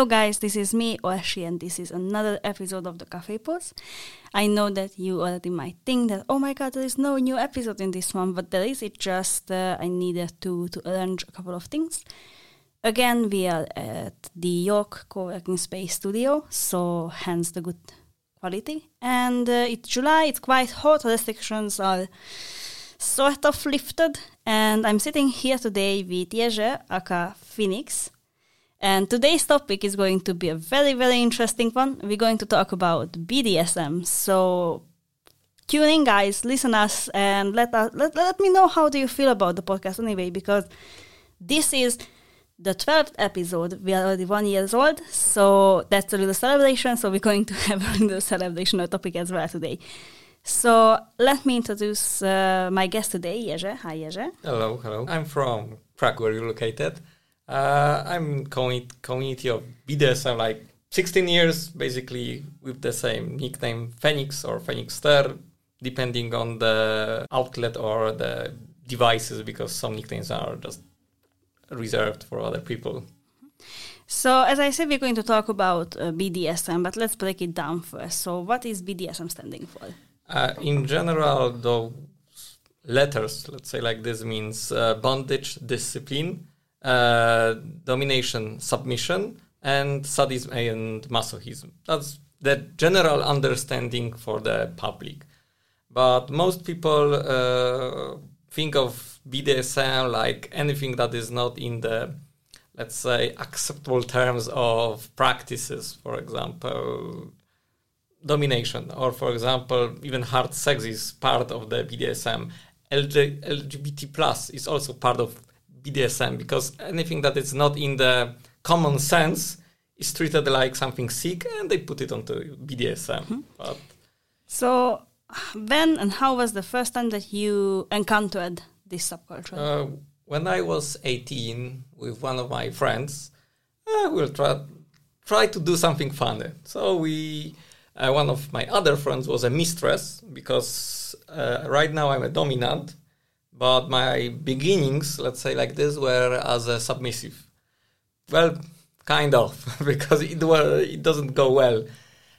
Hello, guys, this is me, Oashi, and this is another episode of the Coffee Pause. I know that you already might think that, oh my god, there is no new episode in this one, but there is. It just, uh, I needed to, to arrange a couple of things. Again, we are at the Yolk co-working space studio, so hence the good quality. And uh, it's July, it's quite hot, restrictions are sort of lifted, and I'm sitting here today with Jerzy, aka Phoenix. And today's topic is going to be a very, very interesting one. We're going to talk about BDSM. So tune in, guys, listen us, and let us let, let me know how do you feel about the podcast anyway, because this is the 12th episode. We are already one years old, so that's a little celebration. So we're going to have a little celebration topic as well today. So let me introduce uh, my guest today, Jerzy. Hi, Jerzy. Hello, hello. I'm from Prague, where you're located. Uh, I'm community, community of BDSM like 16 years, basically with the same nickname Phoenix or Phoenix Star, depending on the outlet or the devices, because some nicknames are just reserved for other people. So, as I said, we're going to talk about uh, BDSM, but let's break it down first. So, what is BDSM standing for? Uh, in general, the letters, let's say like this, means uh, bondage, discipline, uh, domination, submission, and sadism and masochism. That's the general understanding for the public. But most people uh, think of BDSM like anything that is not in the, let's say, acceptable terms of practices. For example, domination, or for example, even hard sex is part of the BDSM. LG- LGBT plus is also part of BDSM because anything that is not in the common sense is treated like something sick, and they put it onto BDSM. Mm-hmm. But so, when and how was the first time that you encountered this subculture? Uh, when I was 18, with one of my friends, I uh, will try try to do something funny. So we, uh, one of my other friends was a mistress because uh, right now I'm a dominant, but my beginnings, let's say like this, were as a submissive. Well, kind of, because it were it doesn't go well.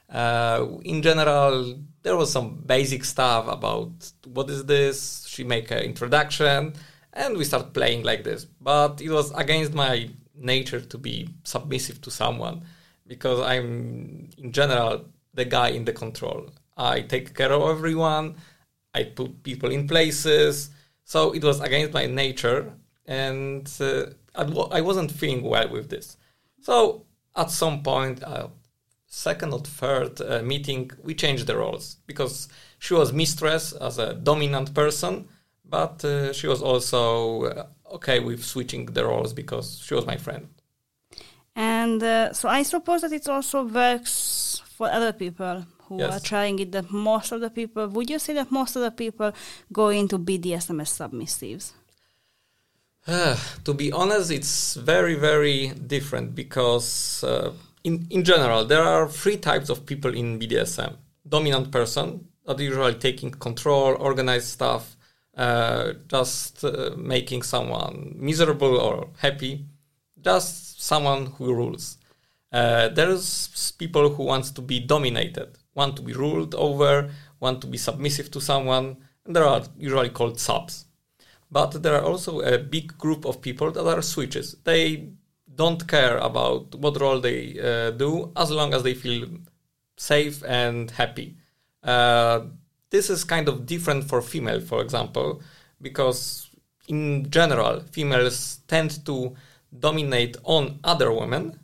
Uh, in general, there was some basic stuff about what is this. She make an introduction, and we start playing like this. But it was against my nature to be submissive to someone because I'm in general the guy in the control. I take care of everyone. I put people in places. So it was against my nature, and uh, I wasn't feeling well with this. So at some point, uh, second or third uh, meeting, we changed the roles because she was mistress as a dominant person, but uh, she was also uh, okay with switching the roles because she was my friend. And uh, so I suppose that it also works for other people who yes. are trying it that most of the people would you say that most of the people go into BDSM as submissives? Uh, to be honest, it's very, very different because, uh, in, in general, there are three types of people in BDSM dominant person, that usually taking control, organize stuff, uh, just uh, making someone miserable or happy, just someone who rules. Uh, there's people who wants to be dominated want to be ruled over, want to be submissive to someone, and there are usually called subs. But there are also a big group of people that are switches. They don't care about what role they uh, do as long as they feel safe and happy. Uh, this is kind of different for female, for example, because in general, females tend to dominate on other women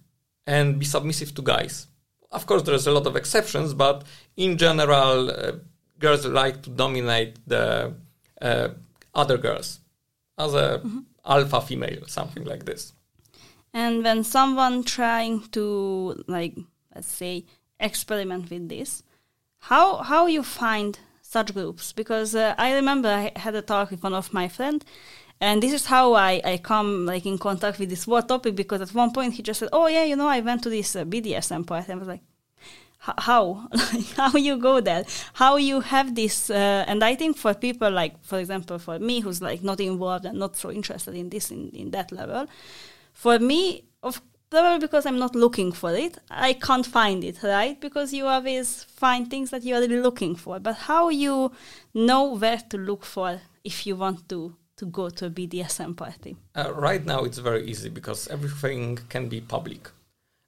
and be submissive to guys of course, there's a lot of exceptions, but in general, uh, girls like to dominate the uh, other girls as a mm-hmm. alpha female, something like this. And when someone trying to, like, let's say, experiment with this, how how you find such groups? Because uh, I remember I had a talk with one of my friends, and this is how I, I come like in contact with this whole topic because at one point he just said, "Oh yeah, you know, I went to this uh, BDSM party." I was like, "How? how you go there? How you have this?" Uh, and I think for people like, for example, for me who's like not involved and not so interested in this in, in that level, for me, of probably because I'm not looking for it. I can't find it, right? Because you always find things that you are really looking for. But how you know where to look for if you want to to go to a BDSM party? Uh, right now, it's very easy because everything can be public.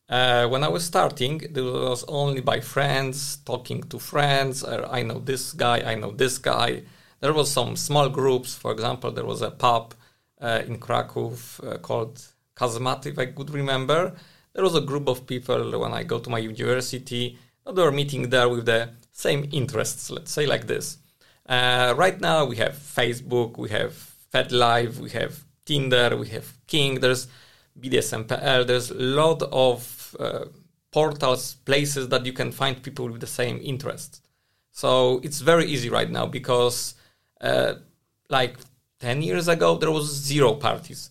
Uh, when I was starting, it was only by friends, talking to friends. Uh, I know this guy, I know this guy. There was some small groups. For example, there was a pub uh, in Krakow uh, called Kazmat, if I could remember. There was a group of people when I go to my university. They were meeting there with the same interests, let's say like this. Uh, right now, we have Facebook, we have FetLife, we have Tinder, we have Kink. There's BDSM.pl. There's a lot of uh, portals, places that you can find people with the same interests. So it's very easy right now because, uh, like 10 years ago, there was zero parties.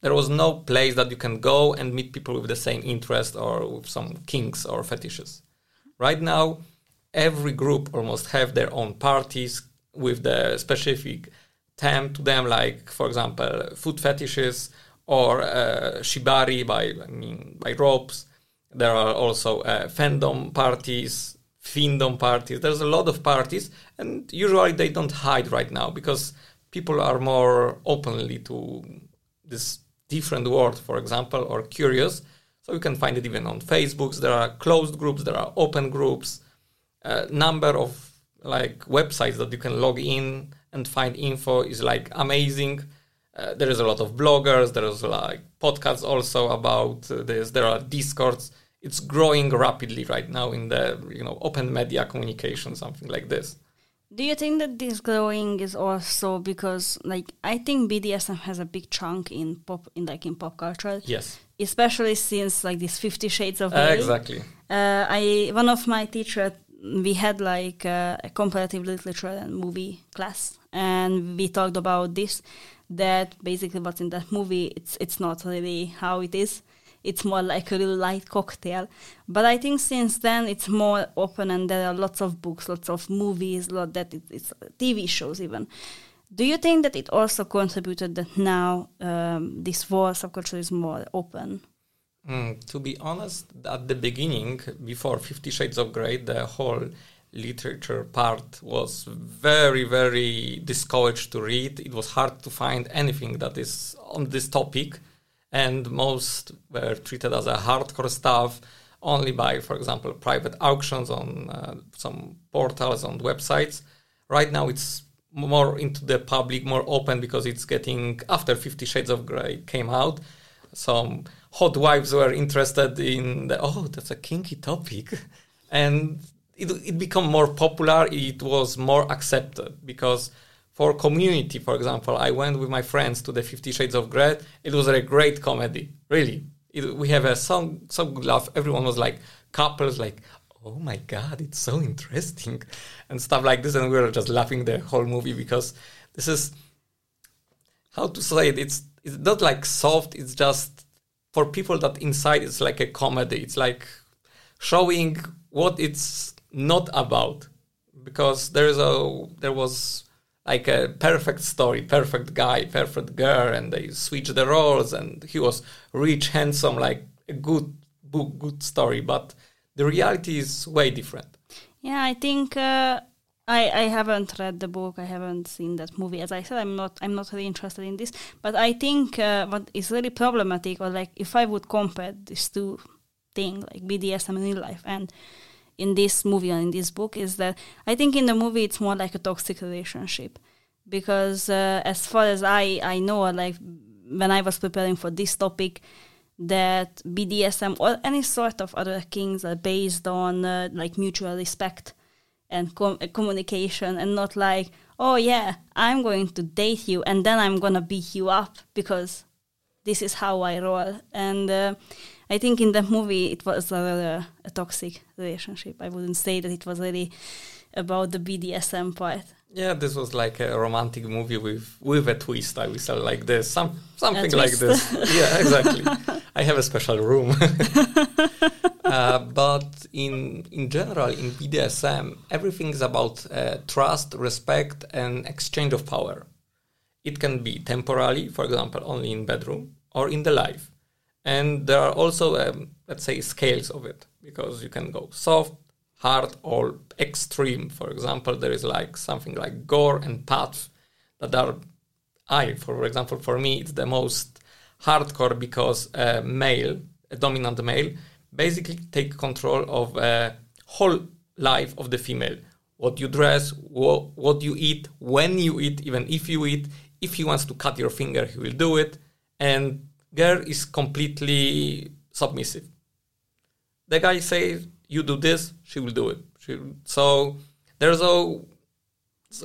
There was no place that you can go and meet people with the same interest or with some kinks or fetishes. Right now, every group almost have their own parties with the specific theme to them, like for example, food fetishes or uh, shibari by I mean by ropes there are also uh, fandom parties, findom parties. There's a lot of parties, and usually they don't hide right now because people are more openly to this different world, for example, or curious. So you can find it even on Facebook. There are closed groups, there are open groups. A number of like websites that you can log in and find info is like amazing. Uh, there is a lot of bloggers. There is like podcasts also about uh, this. There are discords. It's growing rapidly right now in the you know open media communication, something like this. Do you think that this growing is also because like I think BDSM has a big chunk in pop in like in pop culture. Yes. Especially since like these Fifty Shades of Grey. Uh, exactly. Uh, I one of my teachers we had like uh, a comparative literature and movie class, and we talked about this that basically what's in that movie it's it's not really how it is. It's more like a really light cocktail. But i think since then it's more open and there are lots of books lots of movies lot that it, it's tv shows even. Do you think that it also contributed that now um, this war subculture is more open? Mm, to be honest at the beginning before 50 shades of grey the whole literature part was very very discouraged to read. It was hard to find anything that is on this topic and most were treated as a hardcore stuff only by for example private auctions on uh, some portals on websites. Right now it's more into the public more open because it's getting after 50 shades of gray came out some hot wives were interested in the oh that's a kinky topic. And it, it became more popular it was more accepted because for community for example i went with my friends to the 50 shades of grey. It was a great comedy really. It, we have a song so good laugh everyone was like couples like oh my god it's so interesting and stuff like this. And we were just laughing the whole movie because this is how to say it? It's it's not like soft. It's just for people that inside it's like a comedy. It's like showing what it's not about because there is a there was like a perfect story, perfect guy, perfect girl, and they switch the roles, and he was rich, handsome, like a good book, good story. But the reality is way different. Yeah, I think uh, I I haven't read the book, I haven't seen that movie. As I said, I'm not I'm not really interested in this. But I think uh, what is really problematic, or like if I would compare these two things, like BDSM in real life and in this movie and in this book is that I think in the movie it's more like a toxic relationship because uh, as far as I I know like when I was preparing for this topic that BDSM or any sort of other kinks are based on uh, like mutual respect and com- communication and not like oh yeah I'm going to date you and then I'm gonna beat you up because this is how I roll. And uh, I think in that movie it was a, a, toxic relationship. I wouldn't say that it was really about the BDSM part. Yeah, this was like a romantic movie with with a twist. I would say like this, some something like this. yeah, exactly. I have a special room. uh, but in in general, in BDSM, everything is about uh, trust, respect, and exchange of power. It can be temporarily, for example, only in bedroom or in the life And there are also, um, let's say, scales of it because you can go soft, hard, or extreme. For example, there is like something like Gorean path that are, I, for example, for me, it's the most hardcore because a male, a dominant male, basically take control of a whole life of the female. What you dress, what, what you eat, when you eat, even if you eat. If he wants to cut your finger, he will do it. And girl is completely submissive. The guy says, "You do this," she will do it. She, so there's a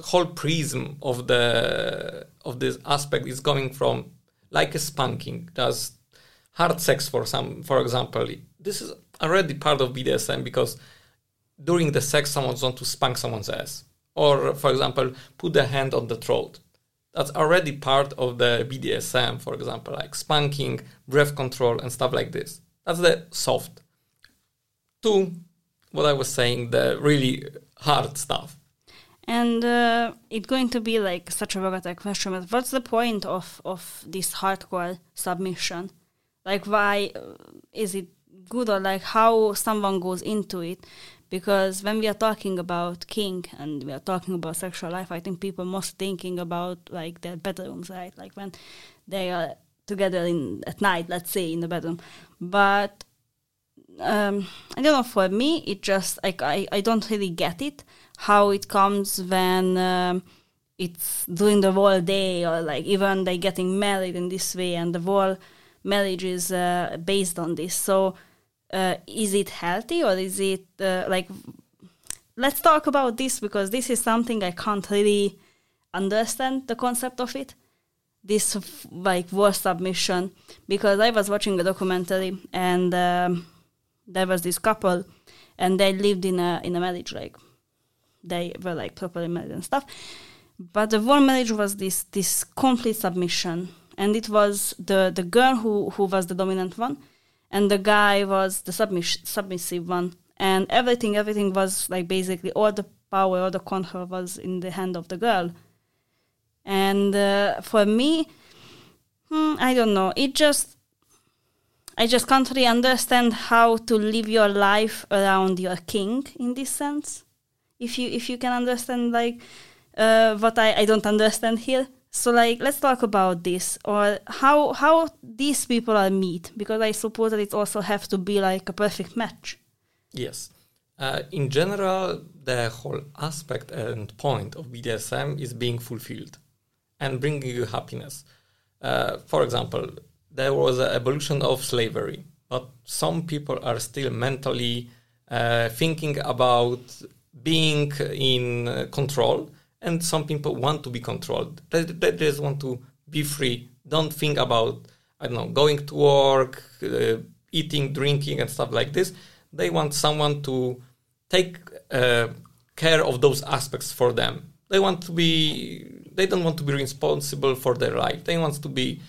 whole prism of the of this aspect is going from like a spanking, does hard sex for some, for example. This is already part of BDSM because during the sex, someone wants to spank someone's ass, or for example, put the hand on the throat. That's already part of the BDSM, for example, like spanking, breath control, and stuff like this. That's the soft. To what I was saying, the really hard stuff. And uh, it's going to be like such a volatile question, but what's the point of, of this hardcore submission? Like, why uh, is it good or like how someone goes into it? Because when we are talking about kink and we are talking about sexual life, I think people most thinking about like their bedrooms, right? Like when they are together in at night, let's say in the bedroom. But um, I don't know. For me, it just like I, I don't really get it how it comes when um, it's during the whole day or like even they getting married in this way and the whole marriage is uh, based on this. So uh, is it healthy or is it uh, like? Let's talk about this because this is something I can't really understand the concept of it. This like war submission. Because I was watching a documentary and um, there was this couple and they lived in a in a marriage like they were like properly married and stuff. But the war marriage was this this complete submission. And it was the the girl who who was the dominant one and the guy was the submiss- submissive one and everything everything was like basically all the power all the control was in the hand of the girl and uh, for me hmm, i don't know it just I just can't really understand how to live your life around your kink in this sense. If you if you can understand like uh, what I, I don't understand here. So like let's talk about this or how how these people are meet because I suppose that it also have to be like a perfect match. Yes. Uh, in general, the whole aspect and point of BDSM is being fulfilled and bringing you happiness. Uh, for example, there was an evolution of slavery, but some people are still mentally uh, thinking about being in control, and some people want to be controlled. They, they just want to be free. Don't think about I don't know going to work, uh, eating, drinking, and stuff like this. They want someone to take uh, care of those aspects for them. They want to be. They don't want to be responsible for their life. They want to be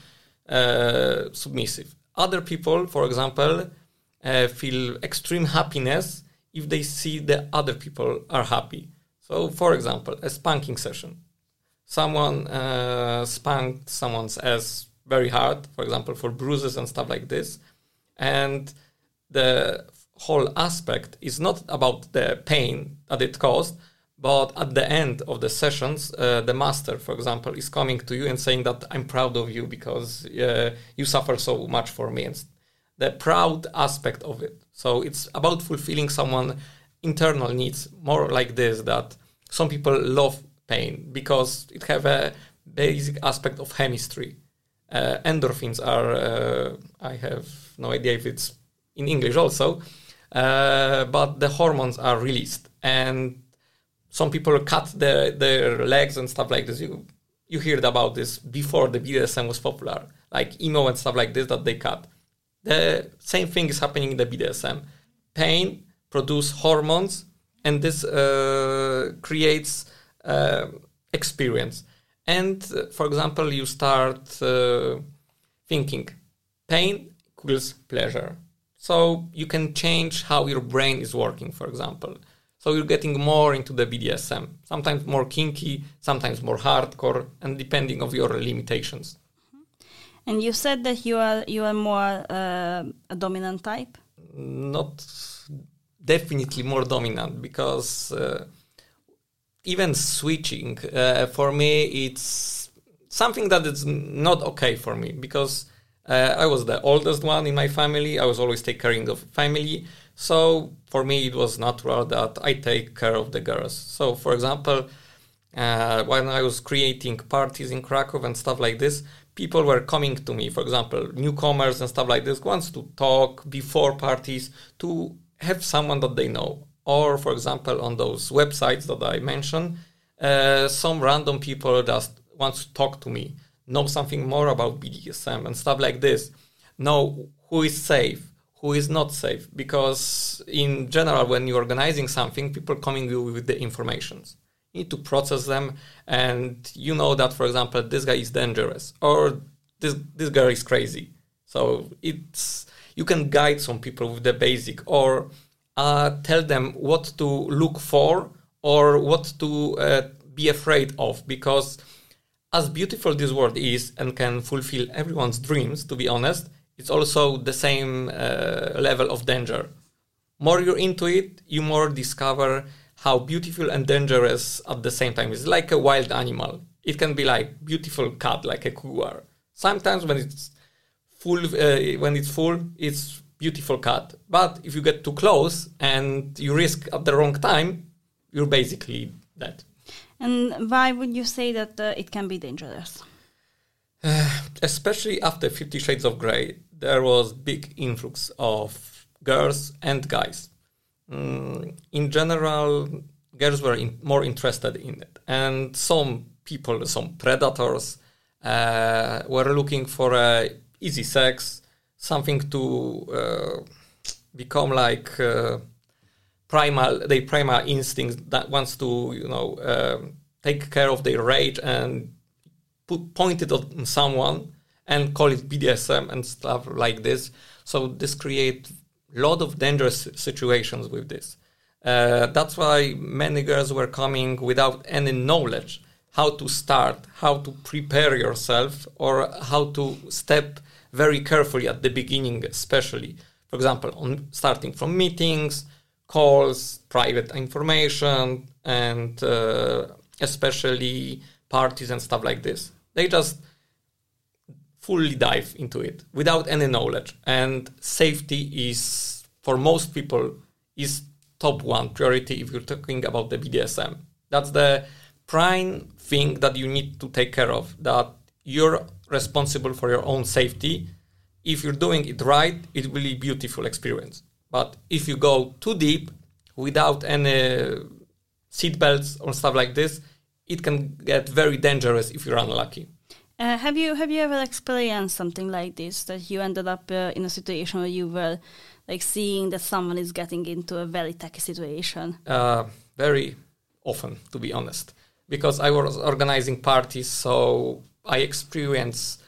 uh, submissive. Other people, for example, uh, feel extreme happiness if they see the other people are happy. So, for example, a spanking session. Someone uh, spanked someone's ass very hard, for example, for bruises and stuff like this. And the whole aspect is not about the pain that it caused, but at the end of the sessions, uh, the master, for example, is coming to you and saying that I'm proud of you because uh, you suffer so much for me. And the proud aspect of it. So it's about fulfilling someone internal needs, more like this, that some people love pain because it have a basic aspect of chemistry. Uh, endorphins are, uh, I have no idea if it's in English also, uh, but the hormones are released. And some people cut their, their legs and stuff like this. You you heard about this before the BDSM was popular, like emo and stuff like this that they cut. The same thing is happening in the BDSM. Pain produce hormones, and this uh, creates uh, experience. And uh, for example, you start uh, thinking, pain equals pleasure. So you can change how your brain is working. For example, so you're getting more into the BDSM, sometimes more kinky, sometimes more hardcore, and depending of your limitations. And you said that you are you are more uh, a dominant type. Not definitely more dominant because uh, even switching uh, for me it's something that is not okay for me because uh, I was the oldest one in my family. I was always take caring of family. So for me, it was natural that I take care of the girls. So for example, uh, when I was creating parties in Krakow and stuff like this, people were coming to me, for example, newcomers and stuff like this, wants to talk before parties to have someone that they know. Or, for example, on those websites that I mentioned, uh, some random people just want to talk to me, know something more about BDSM and stuff like this, know who is safe, who is not safe. Because in general, when you're organizing something, people coming you with the informations. You need to process them, and you know that, for example, this guy is dangerous or this this girl is crazy. So it's you can guide some people with the basic or uh, tell them what to look for or what to uh, be afraid of because as beautiful this world is and can fulfill everyone's dreams to be honest it's also the same uh, level of danger. More you're into it you more discover how beautiful and dangerous at the same time it's like a wild animal. It can be like beautiful cat like a cougar. Sometimes when it's full uh, when it's full it's beautiful cut. But if you get too close and you risk at the wrong time you're basically dead. And why would you say that uh, it can be dangerous? Uh, especially after 50 shades of gray there was big influx of girls and guys. Mm, in general girls were in, more interested in it. And some people some predators uh, were looking for a easy sex, something to uh, become like uh, primal, their primal instinct that wants to, you know, um, take care of their rage and put point it on someone and call it BDSM and stuff like this. So this create a lot of dangerous situations with this. Uh, that's why many girls were coming without any knowledge how to start, how to prepare yourself, or how to step very carefully at the beginning, especially. For example, on starting from meetings, calls, private information, and uh, especially parties and stuff like this. They just fully dive into it without any knowledge. And safety is, for most people, is top one priority if you're talking about the BDSM. That's the prime thing that you need to take care of that you're responsible for your own safety. If you're doing it right it will be a beautiful experience. But if you go too deep without any seat belts or stuff like this it can get very dangerous if you're unlucky. Uh, have you have you ever experienced something like this that you ended up uh, in a situation where you were like seeing that someone is getting into a very tacky situation? Uh, very often to be honest. Because I was organizing parties, so I experience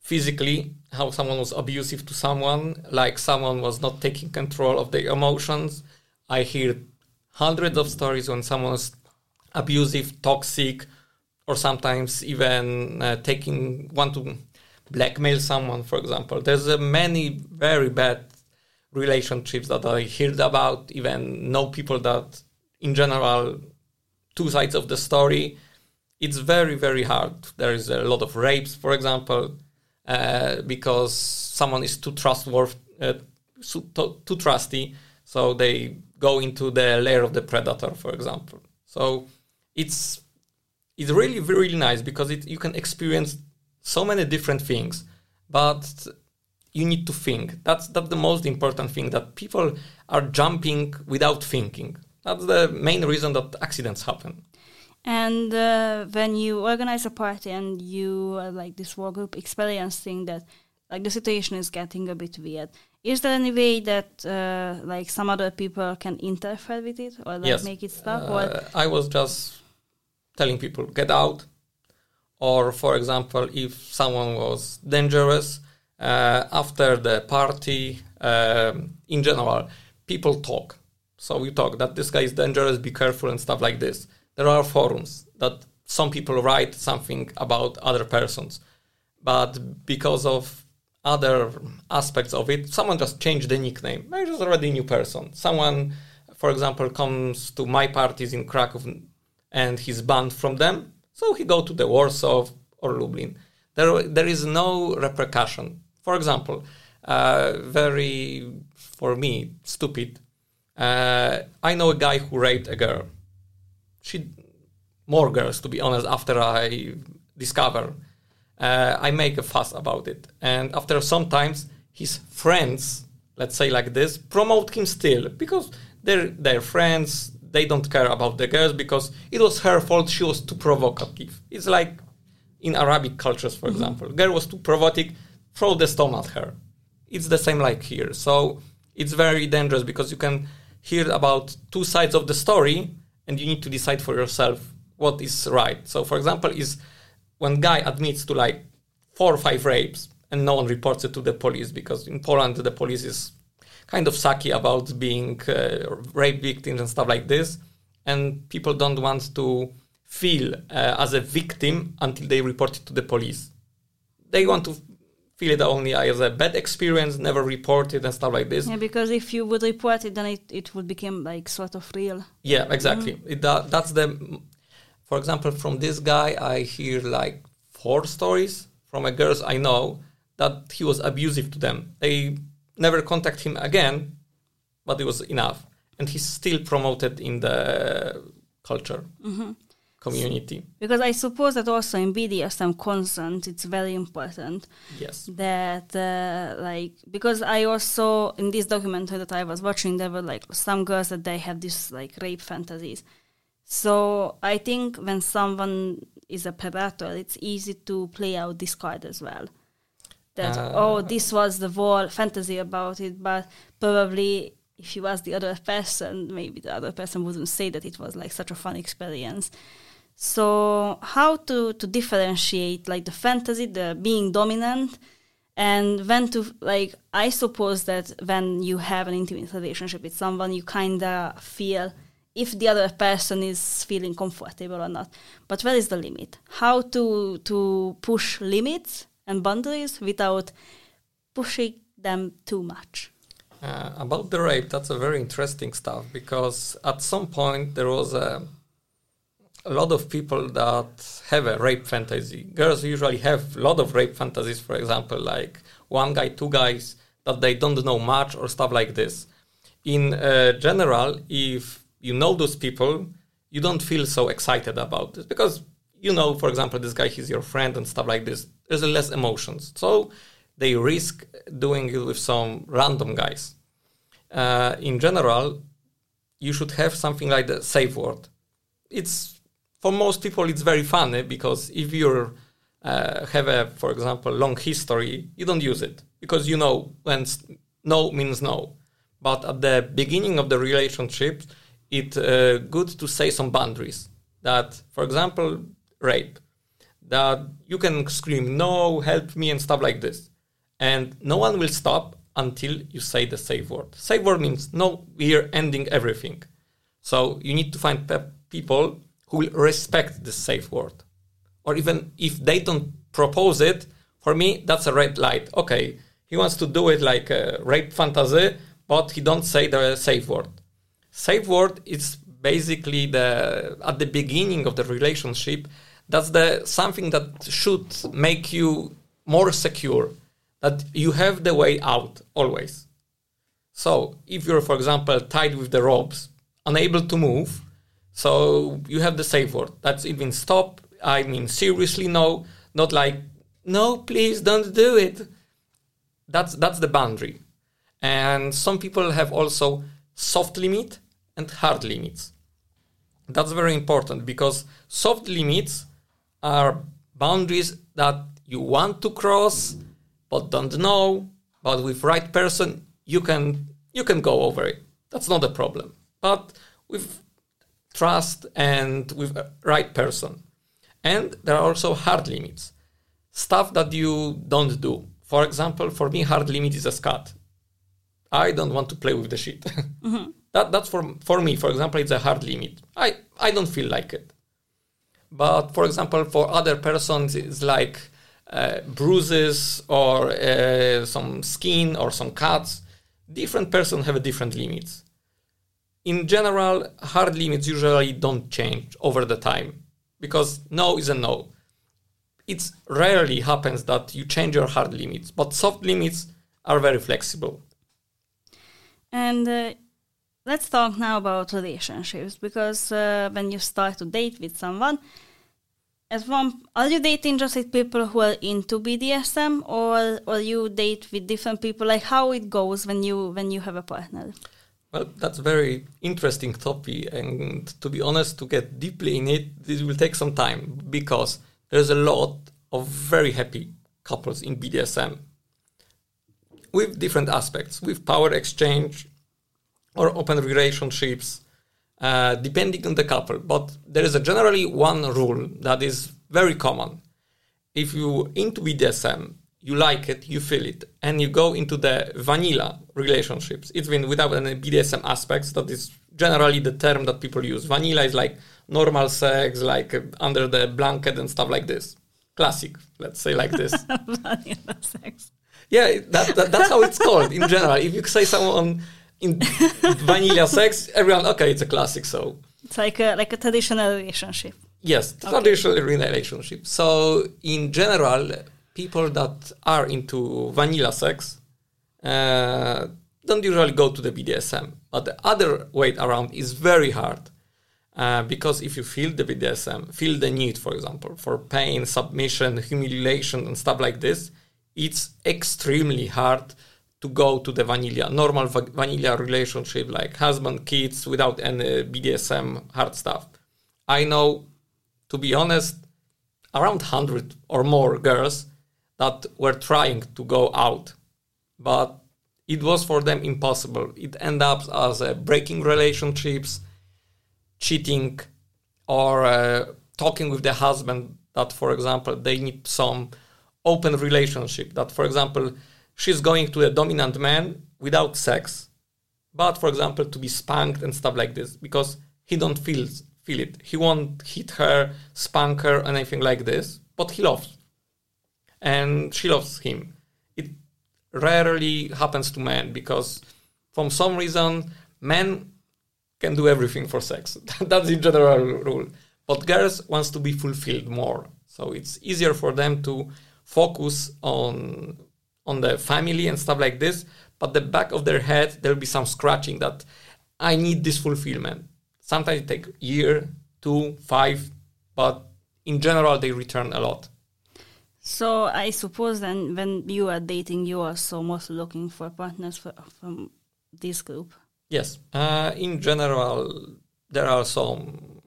physically how someone was abusive to someone, like someone was not taking control of their emotions. I hear hundreds of stories when someone's abusive, toxic, or sometimes even uh, taking want to blackmail someone. For example, there's uh, many very bad relationships that I heard about. Even know people that, in general, two sides of the story. It's very, very hard. There is a lot of rapes, for example, uh, because someone is too trustworthy, uh, too, too trusty, so they go into the lair of the predator, for example. So it's it's really really nice because it, you can experience so many different things, but you need to think. That's that's the most important thing that people are jumping without thinking. That's the main reason that accidents happen. And uh, when you organize a party and you uh, like this war group experiencing that like the situation is getting a bit weird, is there any way that uh, like some other people can interfere with it or like yes. make it stop? or uh, I was just telling people get out, or for example, if someone was dangerous uh, after the party, um, in general, people talk so we talk that this guy is dangerous, be careful, and stuff like this. There are forums that some people write something about other persons. but because of other aspects of it, someone just changed the nickname. Maybe it's already a new person. Someone, for example, comes to my parties in Krakow and he's banned from them, so he go to the Warsaw or Lublin. There, there is no repercussion. For example, uh, very for me stupid. Uh, I know a guy who raped a girl. She, more girls to be honest. After I discover, uh, I make a fuss about it, and after sometimes his friends, let's say like this, promote him still because they're they're friends. They don't care about the girls because it was her fault. She was too provocative. It's like in Arabic cultures, for mm-hmm. example, girl was too provocative. Throw the stone at her. It's the same like here. So it's very dangerous because you can hear about two sides of the story and you need to decide for yourself what is right. So, for example, is when guy admits to like four or five rapes and no one reports it to the police because in Poland the police is kind of sucky about being uh, rape victims and stuff like this, and people don't want to feel uh, as a victim until they report it to the police. They want to feel it only as a bad experience, never report it and stuff like this. Yeah, because if you would report it, then it, it would become like sort of real. Yeah, exactly. Mm. It, uh, that's the, for example, from this guy, I hear like four stories from a girls I know that he was abusive to them. They never contact him again, but it was enough. And he's still promoted in the culture. Mm-hmm community. Because I suppose that also in BDSM consent, it's very important. Yes. That uh, like because I also in this documentary that I was watching, there were like some girls that they have this like rape fantasies. So I think when someone is a predator, it's easy to play out this card as well. That uh, oh, this was the whole fantasy about it, but probably if you ask the other person, maybe the other person wouldn't say that it was like such a fun experience. So how to to differentiate like the fantasy, the being dominant, and when to like I suppose that when you have an intimate relationship with someone, you kinda feel if the other person is feeling comfortable or not. But where is the limit? How to to push limits and boundaries without pushing them too much? Uh, about the rape, that's a very interesting stuff because at some point there was a a lot of people that have a rape fantasy. Girls usually have a lot of rape fantasies, for example, like one guy, two guys that they don't know much or stuff like this. In uh, general, if you know those people, you don't feel so excited about this because you know, for example, this guy he's your friend and stuff like this. There's less emotions, so they risk doing it with some random guys. Uh, in general, you should have something like the safe word. It's for most people it's very funny because if you uh, have a, for example, long history, you don't use it because you know when no means no. But at the beginning of the relationship, it's uh, good to say some boundaries. That, for example, rape, that you can scream no, help me, and stuff like this, and no one will stop until you say the safe word. Safe word means no, we're ending everything. So you need to find pe- people who will respect the safe word. Or even if they don't propose it, for me, that's a red light. Okay, he wants to do it like a rape fantasy, but he don't say the safe word. Safe word is basically the at the beginning of the relationship. That's the something that should make you more secure. That you have the way out always. So if you're, for example, tied with the ropes, unable to move, so you have the safe word. That's means stop. I mean seriously no, not like no, please don't do it. That's that's the boundary. And some people have also soft limit and hard limits. That's very important because soft limits are boundaries that you want to cross but don't know. But with right person, you can you can go over it. That's not a problem. But with trust and with a right person. And there are also hard limits, stuff that you don't do. For example, for me, hard limit is a scat. I don't want to play with the shit. Mm-hmm. that that's for for me. For example, it's a hard limit. I I don't feel like it. But for example, for other persons, it's like uh, bruises or uh, some skin or some cuts. Different person have different limits. In general, hard limits usually don't change over the time because no is a no. It rarely happens that you change your hard limits, but soft limits are very flexible. And uh, let's talk now about relationships because uh, when you start to date with someone, as one, are you dating just with people who are into BDSM, or or you date with different people? Like how it goes when you when you have a partner? Well, that's a very interesting topic, and to be honest, to get deeply in it, this will take some time because there's a lot of very happy couples in BDSM with different aspects, with power exchange or open relationships, uh, depending on the couple. But there is a generally one rule that is very common. If you into BDSM, you like it, you feel it, and you go into the vanilla relationships, it's been without any BDSM aspects. That is generally the term that people use. Vanilla is like normal sex, like uh, under the blanket and stuff like this. Classic, let's say like this. vanilla sex. Yeah, that, that, that's how it's called in general. If you say someone in vanilla sex, everyone okay, it's a classic. So it's like a like a traditional relationship. Yes, okay. traditional relationship. So in general, people that are into vanilla sex uh, don't usually go to the BDSM. But the other way around is very hard. Uh, because if you feel the BDSM, feel the need, for example, for pain, submission, humiliation, and stuff like this, it's extremely hard to go to the vanilla, normal va- vanilla relationship like husband, kids, without any BDSM hard stuff. I know, to be honest, around 100 or more girls that were trying to go out, but it was for them impossible. It ended up as uh, breaking relationships, cheating, or uh, talking with the husband that, for example, they need some open relationship. That, for example, she's going to a dominant man without sex, but, for example, to be spanked and stuff like this because he don't feel feel it. He won't hit her, spank her, anything like this, but he loves, and she loves him. It rarely happens to men because, from some reason, men can do everything for sex. That's the general rule. But girls wants to be fulfilled more, so it's easier for them to focus on on the family and stuff like this. But the back of their head, there'll be some scratching that I need this fulfillment. Sometimes it take year, two, five, but in general they return a lot. So I suppose then when you are dating, you are so mostly looking for partners for, from this group. Yes, uh, in general, there are some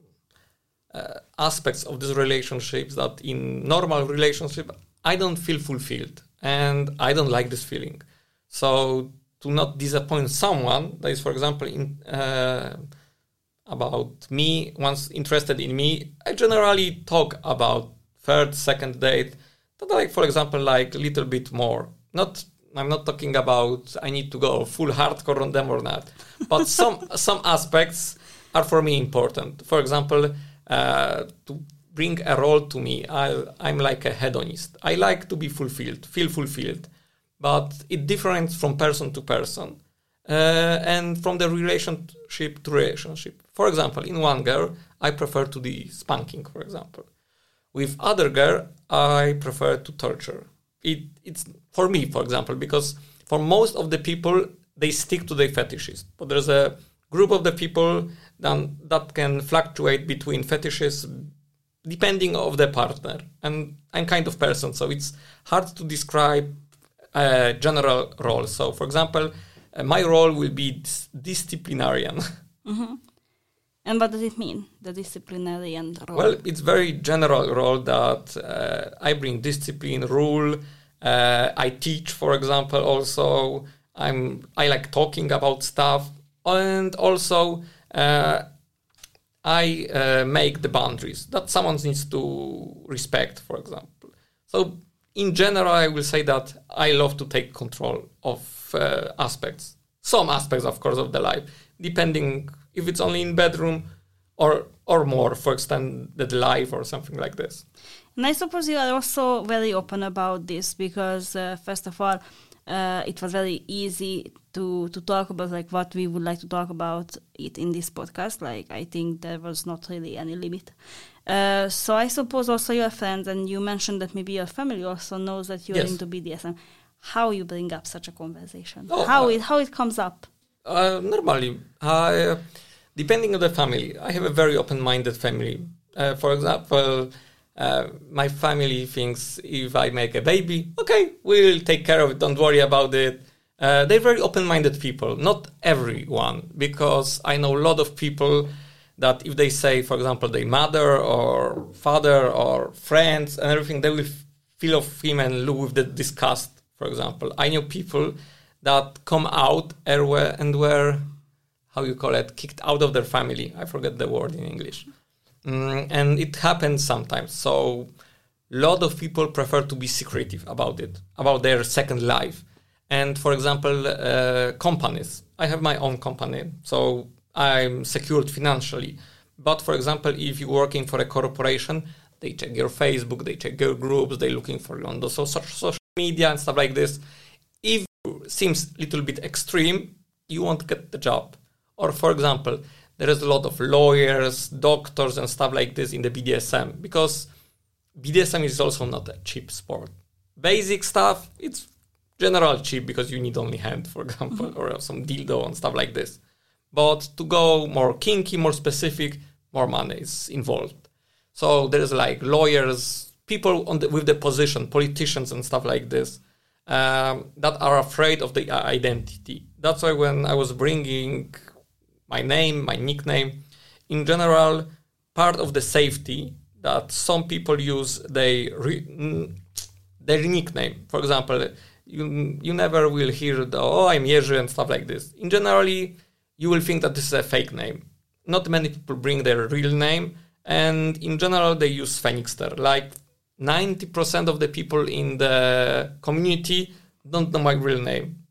uh, aspects of these relationships that in normal relationship I don't feel fulfilled and I don't like this feeling. So to not disappoint someone that is, for example, in, uh, about me, once interested in me, I generally talk about third, second date. Like, for example, like a little bit more. Not, I'm not talking about I need to go full hardcore on them or not, but some some aspects are for me important. For example, uh, to bring a role to me. I, I'm like a hedonist. I like to be fulfilled, feel fulfilled, but it differs from person to person uh, and from the relationship to relationship. For example, in one girl, I prefer to be spanking, for example. With other girl, I prefer to torture. It, it's for me, for example, because for most of the people, they stick to their fetishes. But there's a group of the people then, that can fluctuate between fetishes depending of the partner and i'm kind of person so it's hard to describe a general role so for example uh, my role will be dis- disciplinarian mm-hmm. And what does it mean the disciplinarian role? Well it's very general role that uh, i bring discipline rule uh, i teach for example also. I'm i like talking about stuff. And also uh, I uh, make the boundaries that someone needs to respect, for example. So, in general, I will say that I love to take control of uh, aspects, some aspects, of course, of the life, depending if it's only in bedroom, or or more for extended life or something like this. And I suppose you are also very open about this because, uh, first of all, uh, it was very easy to to talk about like what we would like to talk about it in this podcast. Like I think there was not really any limit. Uh, so I suppose also your friends and you mentioned that maybe your family also knows that you're Yes. into BDSM. How you bring up such a conversation? Oh, how uh, it how it comes up? Uh, normally, I, depending on the family, I have a very open-minded family. Uh, for example, uh, my family thinks if I make a baby, okay, we'll take care of it. Don't worry about it. Uh, they're very open-minded people. Not everyone, because I know a lot of people that if they say, for example, their mother or father or friends and everything, they will feel of him and look with the disgust. For example, I know people that come out and were, how you call it kicked out of their family. I forget the word in English. Mm, and it happens sometimes. So a lot of people prefer to be secretive about it, about their second life. And for example, uh, companies. I have my own company, so I'm secured financially. But for example, if you're working for a corporation, they check your Facebook, they check your groups, they're looking for you on the so- social media and stuff like this. If it seems a little bit extreme, you won't get the job. Or for example, there is a lot of lawyers, doctors, and stuff like this in the BDSM because BDSM is also not a cheap sport. Basic stuff, it's general cheap because you need only hand, for example, or some dildo and stuff like this. But to go more kinky, more specific, more money is involved. So there is like lawyers, people the, with the position, politicians and stuff like this, um, that are afraid of the identity. That's why when I was bringing my name, my nickname, in general, part of the safety that some people use their re- their nickname. For example, you you never will hear the oh I'm Jerzy and stuff like this. In generally, you will think that this is a fake name. Not many people bring their real name, and in general they use Phoenixter. Like 90% of the people in the community don't know my real name.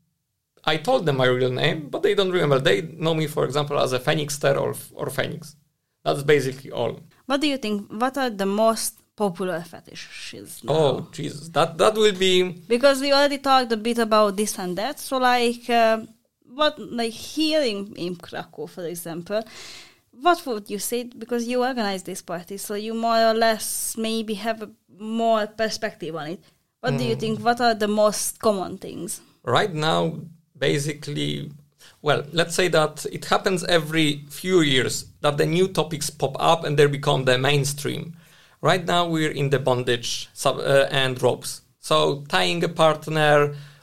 I told them my real name, but they don't remember. They know me, for example, as a Phoenixter or or Phoenix. That's basically all. What do you think? What are the most popular fetishes? Now? Oh Jesus, that that will be because we already talked a bit about this and that. So, like, uh, what, like here in, in Krakow, for example, what would you say? Because you organize this party, so you more or less maybe have a more perspective on it. What do you think? What are the most common things? right now basically well let's say that it happens every few years that the new topics pop up and they become the mainstream. Right now we're in the bondage sub, uh, and ropes. So tying a partner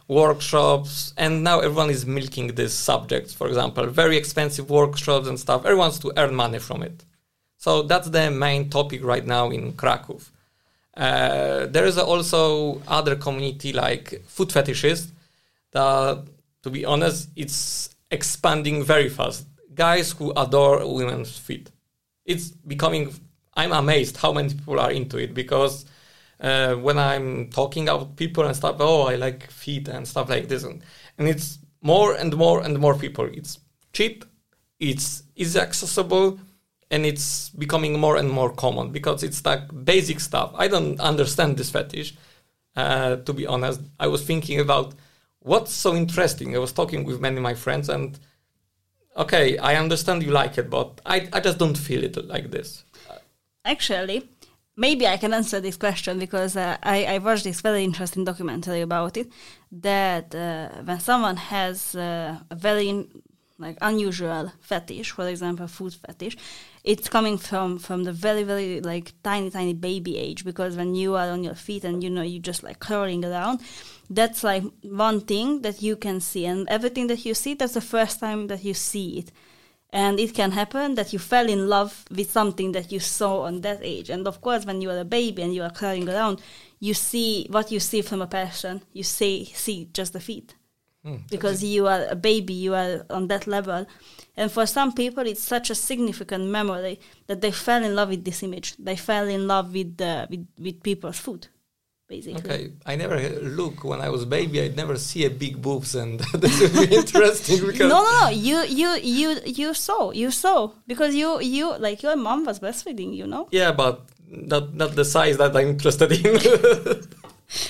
workshops and now everyone is milking this subject for example very expensive workshops and stuff. Everyone wants to earn money from it. So that's the main topic right now in krakow uh, there is also other community like foot fetishists that, to be honest, it's expanding very fast. Guys who adore women's feet. It's becoming. I'm amazed how many people are into it because uh, when I'm talking about people and stuff, oh, I like feet and stuff like this, and, and it's more and more and more people. It's cheap, it's easy accessible, and it's becoming more and more common because it's like basic stuff. I don't understand this fetish. Uh, to be honest, I was thinking about what's so interesting. I was talking with many of my friends, and okay, I understand you like it, but I, I just don't feel it like this. Actually, maybe I can answer this question because uh, I, I watched this very interesting documentary about it. That uh, when someone has uh, a very like unusual fetish, for example, food fetish, it's coming from from the very very like tiny tiny baby age because when you are on your feet and you know you just like crawling around, that's like one thing that you can see, and everything that you see, that's the first time that you see it. And it can happen that you fell in love with something that you saw on that age. And of course when you are a baby and you are crawling around you see what you see from a person. You see see just the feet. Hmm, because you are a baby you are on that level. And for some people it's such a significant memory that they fell in love with this image. They fell in love with the with, with people's food basically. Okay, I never look when I was baby. I'd never see a big boobs, and this would be interesting because No, no, no. You, you, you, you saw, you saw because you, you like your mom was breastfeeding. You know. yeah, but not not the size that I'm interested in.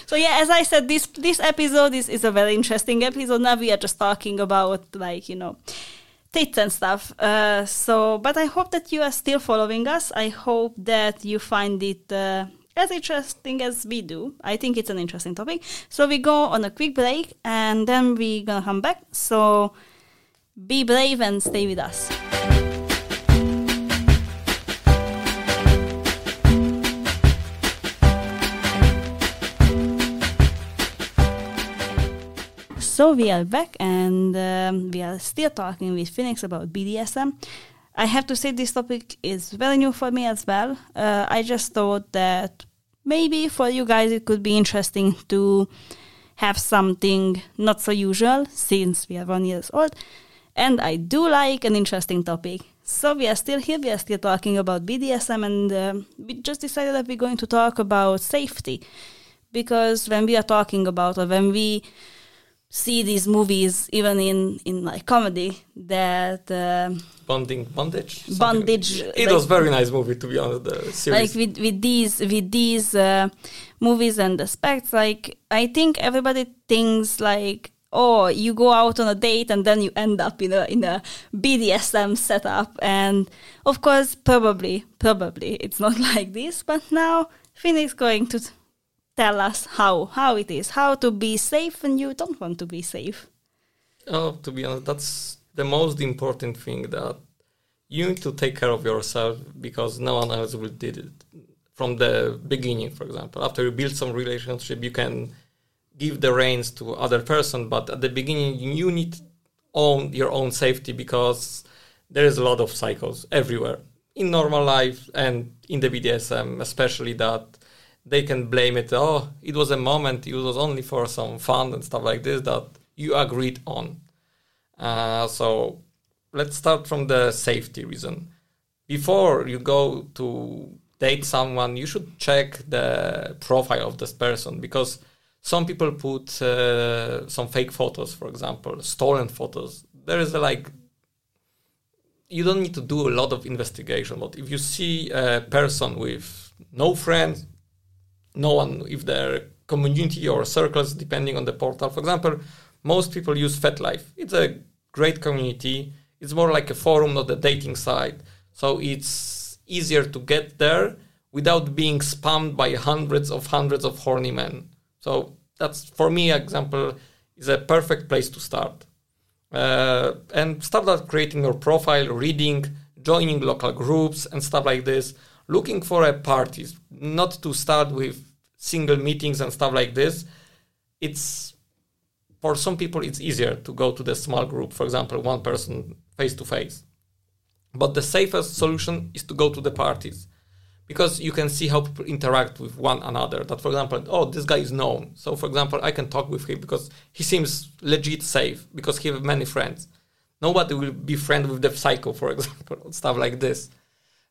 So yeah, as I said, this this episode is, is a very interesting episode. Now we are just talking about like you know tits and stuff. Uh, so, but I hope that you are still following us. I hope that you find it uh, as interesting as we do. I think it's an interesting topic. So we go on a quick break and then we're gonna come back. So be brave and stay with us. So we are back and um, we are still talking with Phoenix about BDSM. I have to say this topic is very new for me as well. Uh, I just thought that maybe for you guys it could be interesting to have something not so usual since we are one years old. And I do like an interesting topic. So we are still here, we are still talking about BDSM and uh, we just decided that we're going to talk about safety. Because when we are talking about or when we see these movies even in in like comedy that um, Bonding, bondage, something- Bondage, It like- was very nice movie to be honest. The series. like with with these with these uh, movies and aspects like i think everybody thinks like oh you go out on a date and then you end up in a in a bdsm setup and of course probably probably it's not like this but now Finn is going to tell us how how it is how to be safe when you don't want to be safe Oh, to be honest, that's the most important thing that you need to take care of yourself because no one else will did it from the beginning. For example, after you build some relationship, you can give the reins to other person, but at the beginning you need own your own safety because there is a lot of cycles everywhere in normal life and in the BDSM, especially that they can blame it. Oh, it was a moment. It was only for some fun and stuff like this that you agreed on. Uh, so let's start from the safety reason. Before you go to date someone, you should check the profile of this person because some people put uh, some fake photos, for example, stolen photos. There is a, like you don't need to do a lot of investigation, but if you see a person with no friends, no one, if their community or circles, depending on the portal, for example, most people use FetLife. It's a great community. It's more like a forum, not a dating site. So it's easier to get there without being spammed by hundreds of hundreds of horny men. So that's for me, example, is a perfect place to start. Uh, and start out creating your profile, reading, joining local groups and stuff like this. Looking for a parties, not to start with single meetings and stuff like this. It's for some people it's easier to go to the small group, for example, one person face to face. But the safest solution is to go to the parties because you can see how people interact with one another. That, for example, oh, this guy is known. So, for example, I can talk with him because he seems legit safe because he has many friends. Nobody will be friend with the psycho, for example, stuff like this.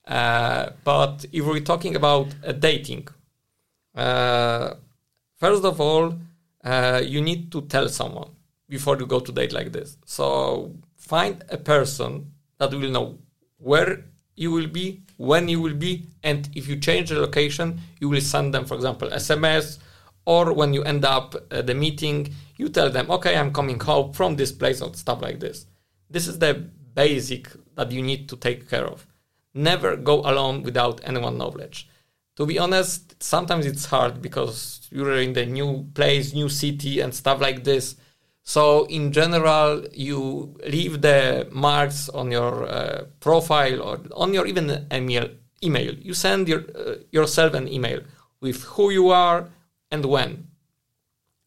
Uh, but if we're talking about uh, dating, uh, first of all, uh, you need to tell someone before you go to date like this. So find a person that will know where you will be, when you will be, and if you change the location, you will send them, for example, SMS, or when you end up at the meeting, you tell them, okay, I'm coming home from this place, or stuff like this. This is the basic that you need to take care of. Never go alone without anyone knowledge. To be honest, sometimes it's hard because you're in the new place, new city, and stuff like this. So in general, you leave the marks on your uh, profile or on your even email. Email. You send your, uh, yourself an email with who you are and when.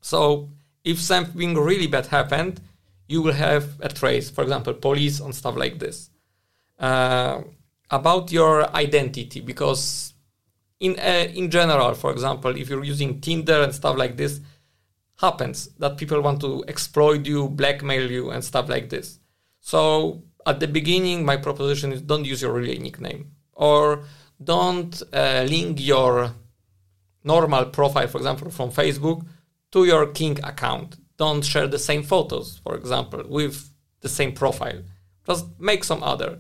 So if something really bad happened, you will have a trace. For example, police and stuff like this. Uh, about your identity, because in uh, in general, for example, if you're using Tinder and stuff like this, happens that people want to exploit you, blackmail you, and stuff like this. So at the beginning, my proposition is don't use your real nickname or don't uh, link your normal profile, for example, from Facebook, to your kink account. Don't share the same photos, for example, with the same profile. Just make some other.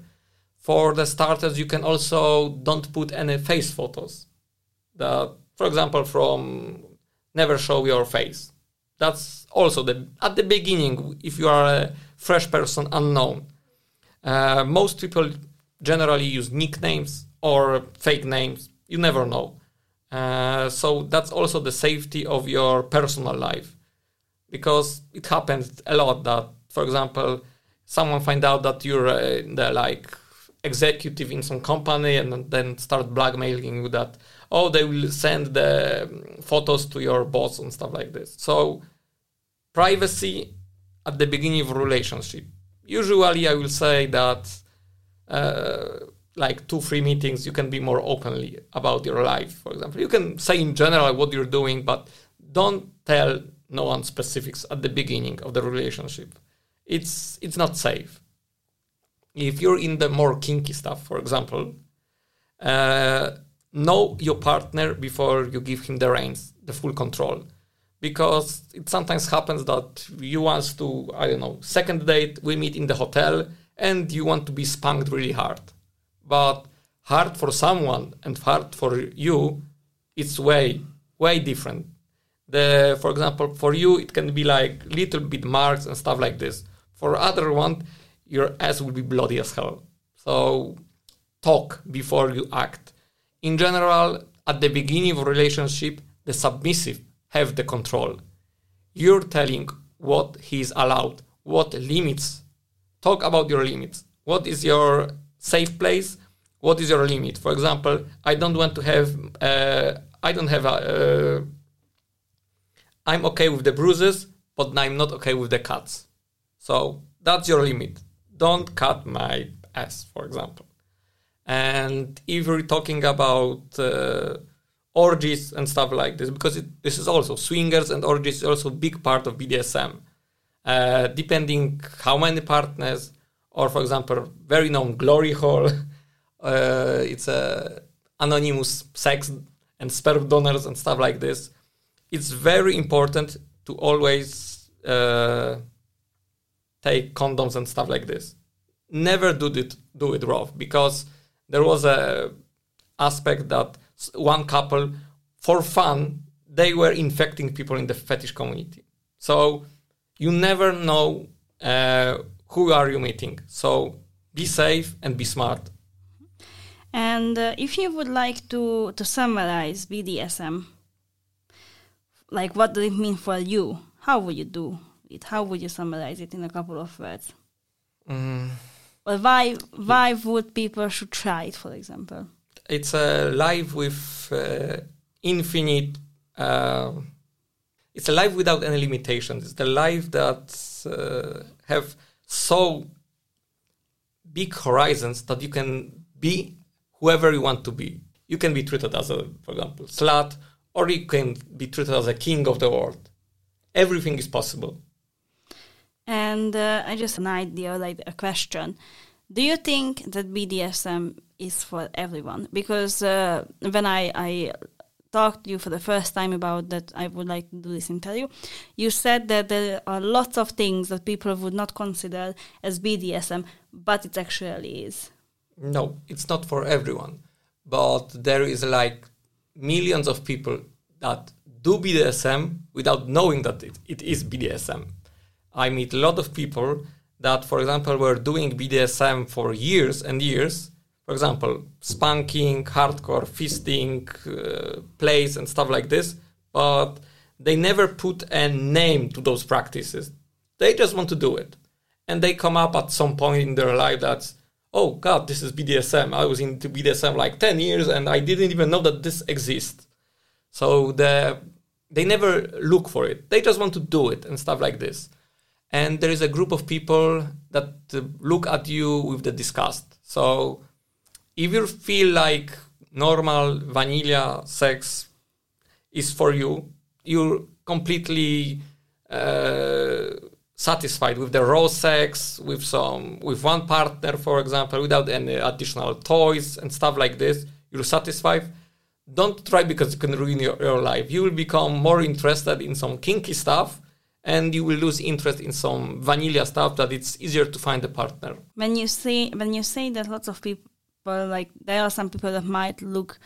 For the starters, you can also don't put any face photos. For example, from never show your face. That's also the at the beginning. If you are a fresh person, unknown, uh, most people generally use nicknames or fake names. You never know. Uh, so that's also the safety of your personal life, because it happens a lot that, for example, someone find out that you're uh, the like executive in some company and then start blackmailing you that oh they will send the um, photos to your boss and stuff like this. So privacy at the beginning of relationship. Usually i will say that uh, like two three meetings you can be more openly about your life for example. You can say in general what you're doing but don't tell no one specifics at the beginning of the relationship. It's it's not safe. If you're in the more kinky stuff for example uh, know your partner before you give him the reins the full control. Because it sometimes happens that you want to i don't know second date we meet in the hotel and you want to be spanked really hard. But hard for someone and hard for you it's way way different. The for example for you it can be like little bit marks and stuff like this. For other one your ass will be bloody as hell. So talk before you act in general at the beginning of relationship the submissive have the control. You're telling what he is allowed what limits. Talk about your limits. What is your safe place? What is your limit? For example i don't want to have uh, i don't have a uh, i'm okay with the bruises but i'm not okay with the cuts. So that's your limit. Don't cut my ass for example and if we're talking about uh, orgies and stuff like this because it, this is also swingers and orgies is also a big part of bdsm uh, depending how many partners or for example very known glory hole uh, it's a anonymous sex and sperm donors and stuff like this it's very important to always uh, take condoms and stuff like this. Never do it do it raw because there was a aspect that one couple for fun they were infecting people in the fetish community so you never know uh, who are you meeting so be safe and be smart and uh, if you would like to, to summarize BDSM, like what does it mean for you? How would you do it? How would you summarize it in a couple of words? Mm. Well, why why would people should try it, for example? It's a life with uh, infinite. Uh, it's a life without any limitations. It's the life that uh, have so big horizons that you can be whoever you want to be. You can be treated as a, for example, slut, or you can be treated as a king of the world. Everything is possible. And uh, I just an idea, like a question. Do you think that BDSM is for everyone? Because uh, when I, I talked to you for the first time about that I would like to do this interview, you said that there are lots of things that people would not consider as BDSM, but it actually is. No, it's not for everyone, but there is like millions of people that do BDSM without knowing that it, it is BDSM. I meet a lot of people that, for example, were doing BDSM for years and years. For example, spanking, hardcore, fisting, uh, plays, and stuff like this, but they never put a name to those practices. They just want to do it. And they come up at some point in their life that's, oh god, this is BDSM. I was into BDSM like 10 years and I didn't even know that this exists. So the they never look for it. They just want to do it and stuff like this. And there is a group of people that uh, look at you with the disgust. So if you feel like normal vanilla sex is for you, you're completely uh, satisfied with the raw sex with some with one partner for example without any additional toys and stuff like this you're satisfied don't try because it can ruin your, your life. You will become more interested in some kinky stuff and you will lose interest in some vanilla stuff that it's easier to find a partner. When you say when you say that lots of people like there are some people that might look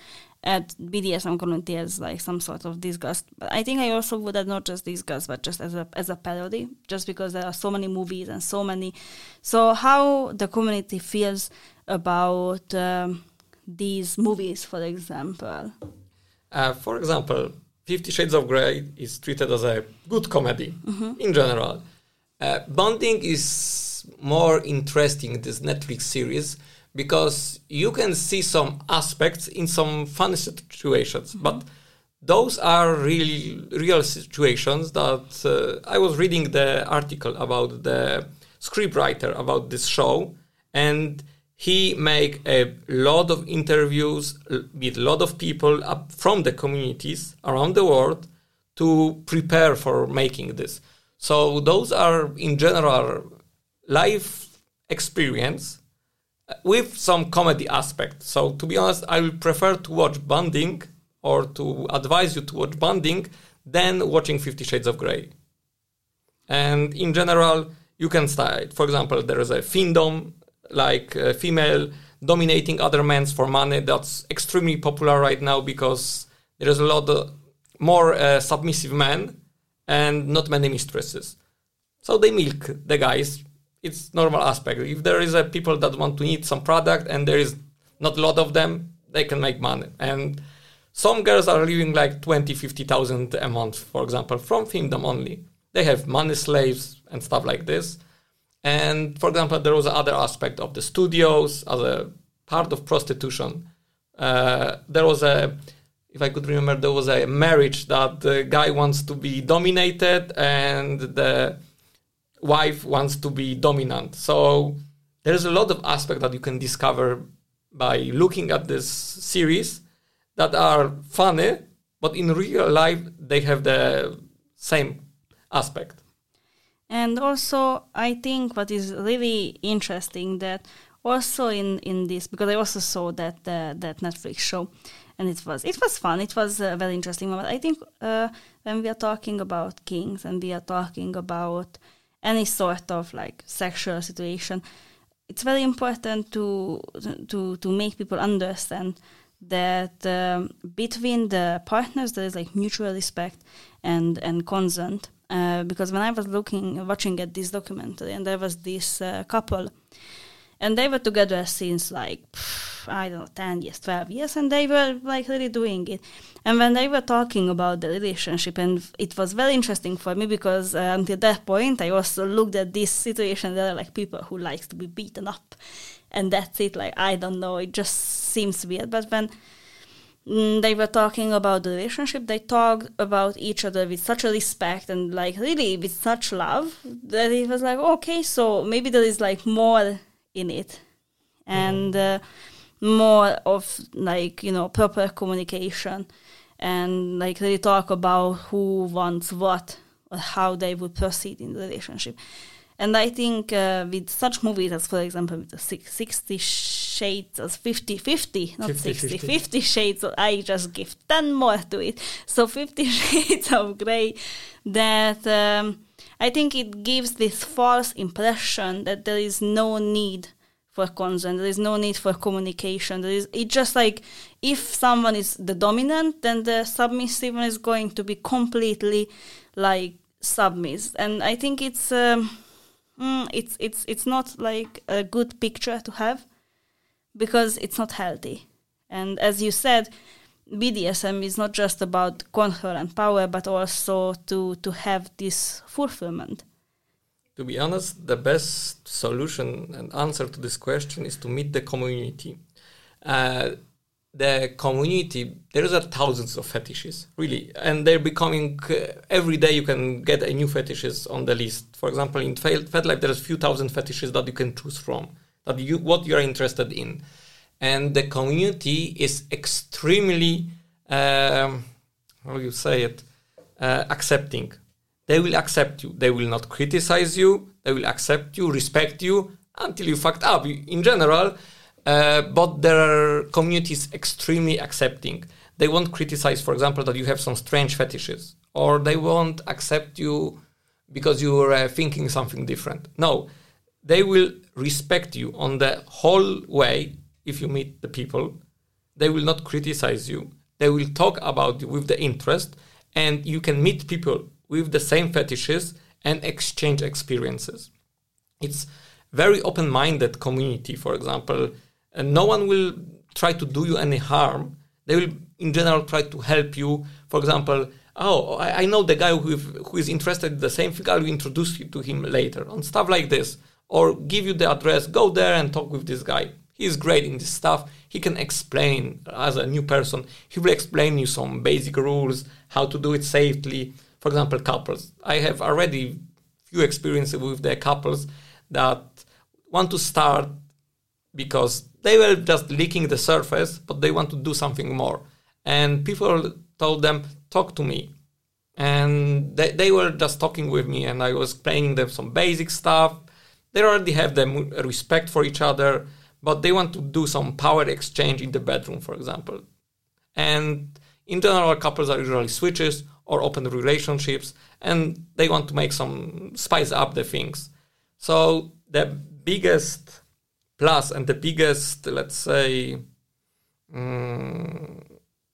at BDSM community as like some sort of disgust. But I think I also would add not just disgust, but just as a as a parody, just because there are so many movies and so many. So how the community feels about um, these movies, for example. Uh, for example, Fifty Shades of Grey is treated as a good comedy mm-hmm. in general. Uh, Bonding is more interesting, this Netflix series, because you can see some aspects in some funny situations, mm-hmm. but those are really real situations that uh, I was reading the article about the scriptwriter about this show, and he make a lot of interviews with a lot of people from the communities around the world to prepare for making this. So those are in general life experience with some comedy aspect. So to be honest i will prefer to watch bonding or to advise you to watch bonding than watching 50 shades of gray and in general you can start. For example there is a findom like uh, female dominating other men for money. That's extremely popular right now because there is a lot more uh, submissive men and not many mistresses. So they milk the guys. It's normal aspect. If there is a people that want to need some product and there is not a lot of them, they can make money. And some girls are living like 20, 50,000 a month, for example, from Findom only. They have money slaves and stuff like this. And for example, there was other aspect of the studios as a part of prostitution. Uh, there was a, if I could remember, there was a marriage that the guy wants to be dominated and the wife wants to be dominant. So there is a lot of aspects that you can discover by looking at this series that are funny, but in real life they have the same aspect. And also, I think what is really interesting that also in in this because I also saw that uh, that Netflix show, and it was it was fun. It was a very interesting moment. I think uh, when we are talking about kinks and we are talking about any sort of like sexual situation, it's very important to to to make people understand that um, between the partners there is like mutual respect and and consent uh, because when I was looking, watching at this documentary, and there was this uh, couple, and they were together since like I don't know, ten years, twelve years, and they were like really doing it. And when they were talking about the relationship, and it was very interesting for me because uh, until that point, I also looked at this situation. There are like people who likes to be beaten up, and that's it. Like I don't know, it just seems weird. But when they were talking about the relationship. They talked about each other with such a respect and like really with such love that it was like, okay, so maybe there is like more in it and uh, more of like, you know, proper communication and like really talk about who wants what or how they would proceed in the relationship. And I think uh, with such movies as, for example, with the 60 Shades of 50 50, not 50, 60, 50. 50 Shades, I just give 10 more to it. So 50 Shades of Grey, that um, I think it gives this false impression that there is no need for consent, there is no need for communication. There is, it's just like if someone is the dominant, then the submissive one is going to be completely like submiss. And I think it's. Um, mm, it's it's it's not like a good picture to have because it's not healthy. And as you said, BDSM is not just about control and power, but also to to have this fulfillment. To be honest, the best solution and answer to this question is to meet the community. Uh, the community there's are thousands of fetishes really and they're becoming uh, every day you can get a new fetishes on the list for example in FetLife there's a few thousand fetishes that you can choose from that you what you're interested in. And the community is extremely um, how do you say it? Uh, accepting. They will accept you. They will not criticize you. They will accept you respect you until you fucked up in general. Uh, but their community is extremely accepting. They won't criticize, for example, that you have some strange fetishes, or they won't accept you because you are uh, thinking something different. No, they will respect you on the whole way if you meet the people. They will not criticize you. They will talk about you with the interest, and you can meet people with the same fetishes and exchange experiences. It's very open-minded community, for example, and no one will try to do you any harm. They will, in general, try to help you. For example, oh, I, I know the guy who, who is interested in the same thing. I'll introduce you to him later, and stuff like this, or give you the address. Go there and talk with this guy. He's great in this stuff. He can explain as a new person. He will explain you some basic rules, how to do it safely. For example, couples. I have already few experiences with the couples that want to start because they were just licking the surface, but they want to do something more. And people told them, talk to me. And they, they were just talking with me, and I was explaining them some basic stuff. They already have the respect for each other, but they want to do some power exchange in the bedroom, for example. And in general, couples are usually switches or open relationships, and they want to make some spice up the things. So the biggest plus and the biggest, let's say, um,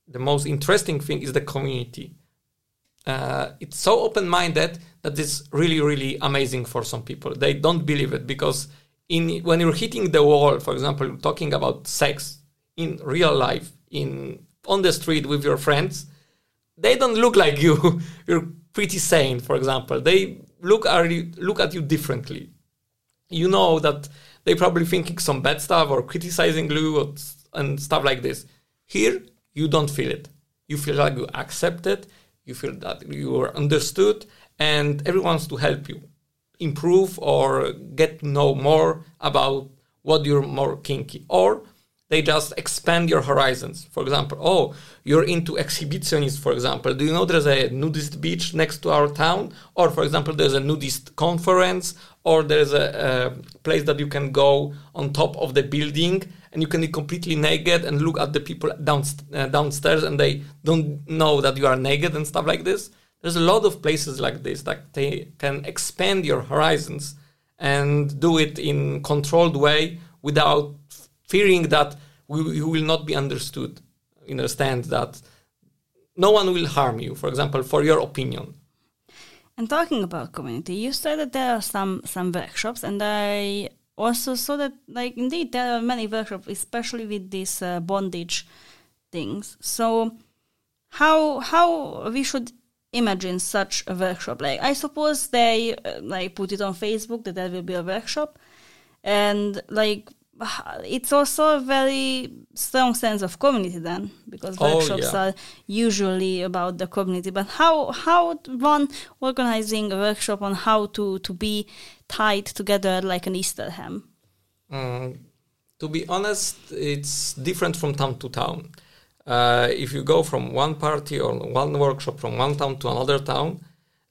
the most interesting thing is the community. Uh, it's so open-minded that it's really, really amazing for some people. They don't believe it because in when you're hitting the wall, for example, talking about sex in real life, in on the street with your friends, they don't look like you. you're pretty sane, for example. They look are look at you differently. You know that they probably thinking some bad stuff or criticizing you and stuff like this. Here, you don't feel it. You feel like you accept it. You feel that you are understood, and everyone wants to help you improve or get to know more about what you're more kinky or they just expand your horizons. For example, oh, you're into exhibitionist, for example. Do you know there's a nudist beach next to our town? Or, for example, there's a nudist conference, or there's a, a place that you can go on top of the building and you can be completely naked and look at the people downst- uh, downstairs and they don't know that you are naked and stuff like this. There's a lot of places like this that they can expand your horizons and do it in controlled way without fearing that we, you will not be understood Understand that no one will harm you, for example, for your opinion. And talking about community, you said that there are some some workshops, and I also so that, like, indeed, there are many workshops, especially with these uh, bondage things. So, how how we should imagine such a workshop? Like, I suppose they uh, like put it on Facebook that there will be a workshop, and like it's also a very strong sense of community then because oh, workshops yeah. are usually about the community but how how one organizing a workshop on how to to be tied together like an easter ham mm, to be honest it's different from town to town uh, if you go from one party or one workshop from one town to another town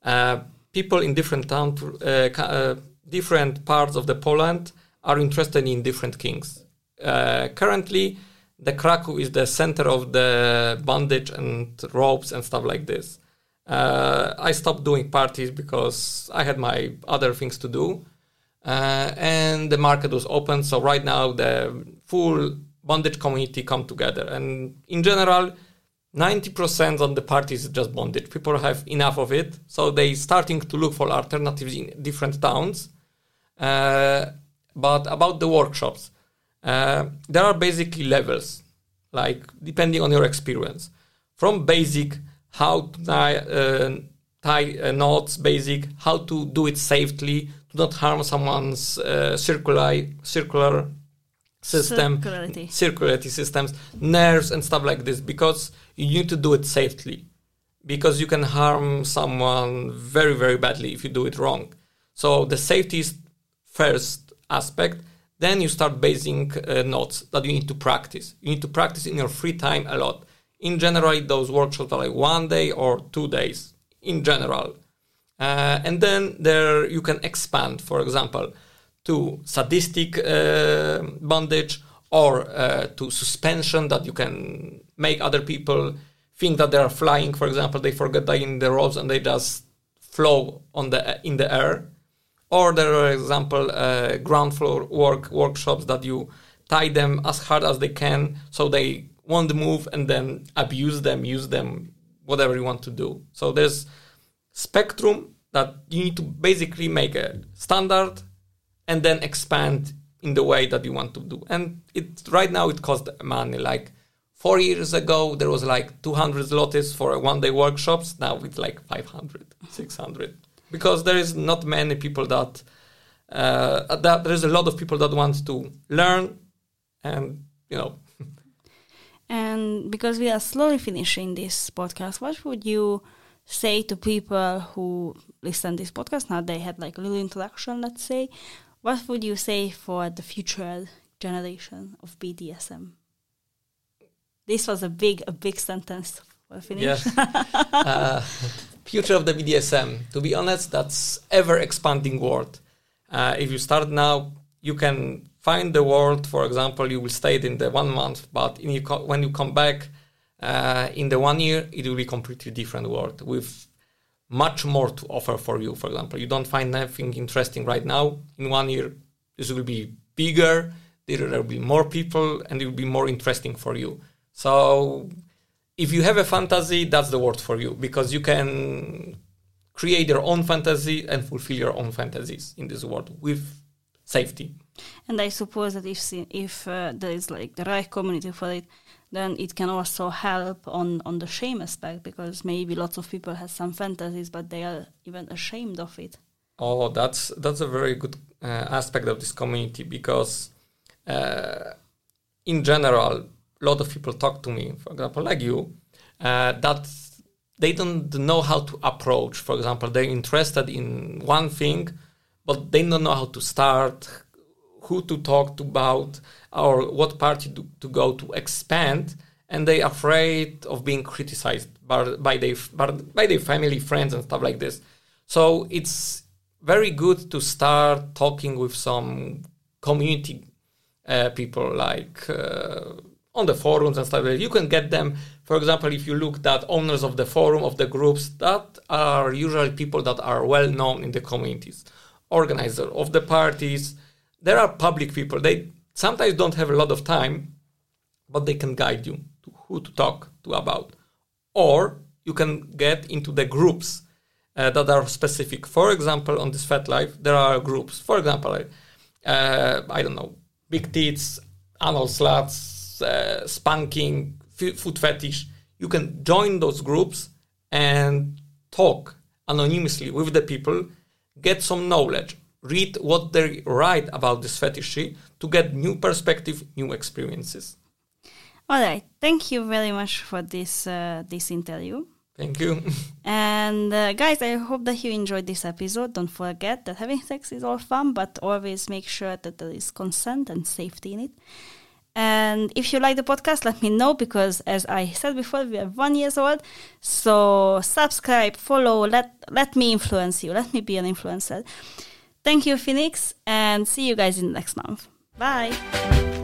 uh, people in different town uh, uh, different parts of the poland are interested in different kinks. Uh, currently, the Krakow is the center of the bondage and ropes and stuff like this. Uh, I stopped doing parties because I had my other things to do, uh, and the market was open. So right now, the full bondage community come together, and in general, 90% of the parties is just bondage. People have enough of it, so they starting to look for alternatives in different towns. Uh, but about the workshops, uh, there are basically levels, like depending on your experience. From basic, how to tie, uh, tie uh, knots, basic, how to do it safely, to not harm someone's uh, circular, circular system, circularity. circularity systems, nerves, and stuff like this, because you need to do it safely. Because you can harm someone very, very badly if you do it wrong. So the safety is first aspect, then you start basing uh, notes that you need to practice. You need to practice in your free time a lot. In general, those workshops are like one day or two days in general. Uh, and then there you can expand, for example, to sadistic uh, bondage or uh, to suspension that you can make other people think that they are flying. For example, they forget that in the ropes and they just flow on the in the air. Or there are, example, uh, ground floor work workshops that you tie them as hard as they can so they won't move and then abuse them, use them, whatever you want to do. So there's spectrum that you need to basically make a standard and then expand in the way that you want to do. And it right now it costs money. Like four years ago, there was like 200 zlotys for a one day workshops. Now it's like 500, 600 because there is not many people that uh, that there's a lot of people that want to learn and you know and because we are slowly finishing this podcast what would you say to people who listen to this podcast now they had like a little introduction let's say what would you say for the future generation of bdsm this was a big a big sentence for finish yes. uh, future of the BDSM. To be honest, that's ever expanding world. Uh, if you start now, you can find the world. For example, you will stay in the one month, but you co- when you come back uh, in the one year, it will be completely different world with much more to offer for you. For example, you don't find anything interesting right now. In one year, this will be bigger. There will be more people, and it will be more interesting for you. So if you have a fantasy, that's the word for you because you can create your own fantasy and fulfill your own fantasies in this world with safety. And I suppose that if if uh, there is like the right community for it, then it can also help on on the shame aspect because maybe lots of people have some fantasies, but they are even ashamed of it. Oh, that's that's a very good uh, aspect of this community because, uh, in general, a lot of people talk to me, for example, like you, uh, that they don't know how to approach. For example, they're interested in one thing, but they don't know how to start, who to talk to about, or what party to, to go to expand, and they're afraid of being criticized by, by, their, by their family, friends, and stuff like this. So it's very good to start talking with some community uh, people like. Uh, on the forums and stuff like that. You can get them. For example, if you look at owners of the forum of the groups, that are usually people that are well known in the communities, organizer of the parties. There are public people. They sometimes don't have a lot of time, but they can guide you to who to talk to about. Or you can get into the groups uh, that are specific. For example, on this FetLife, there are groups. For example, uh, I don't know, big tits, anal sluts, uh, spanking, f- food fetish, you can join those groups and talk anonymously with the people, get some knowledge, read what they write about this fetishy to get new perspective, new experiences. All right, thank you very much for this uh, this interview. Thank you. and uh, guys, I hope that you enjoyed this episode. Don't forget that having sex is all fun, but always make sure that there is consent and safety in it. And if you like the podcast, let me know because, as I said before, we are one years old. So subscribe, follow, let let me influence you. Let me be an influencer. Thank you, Phoenix, and see you guys in the next month. Bye.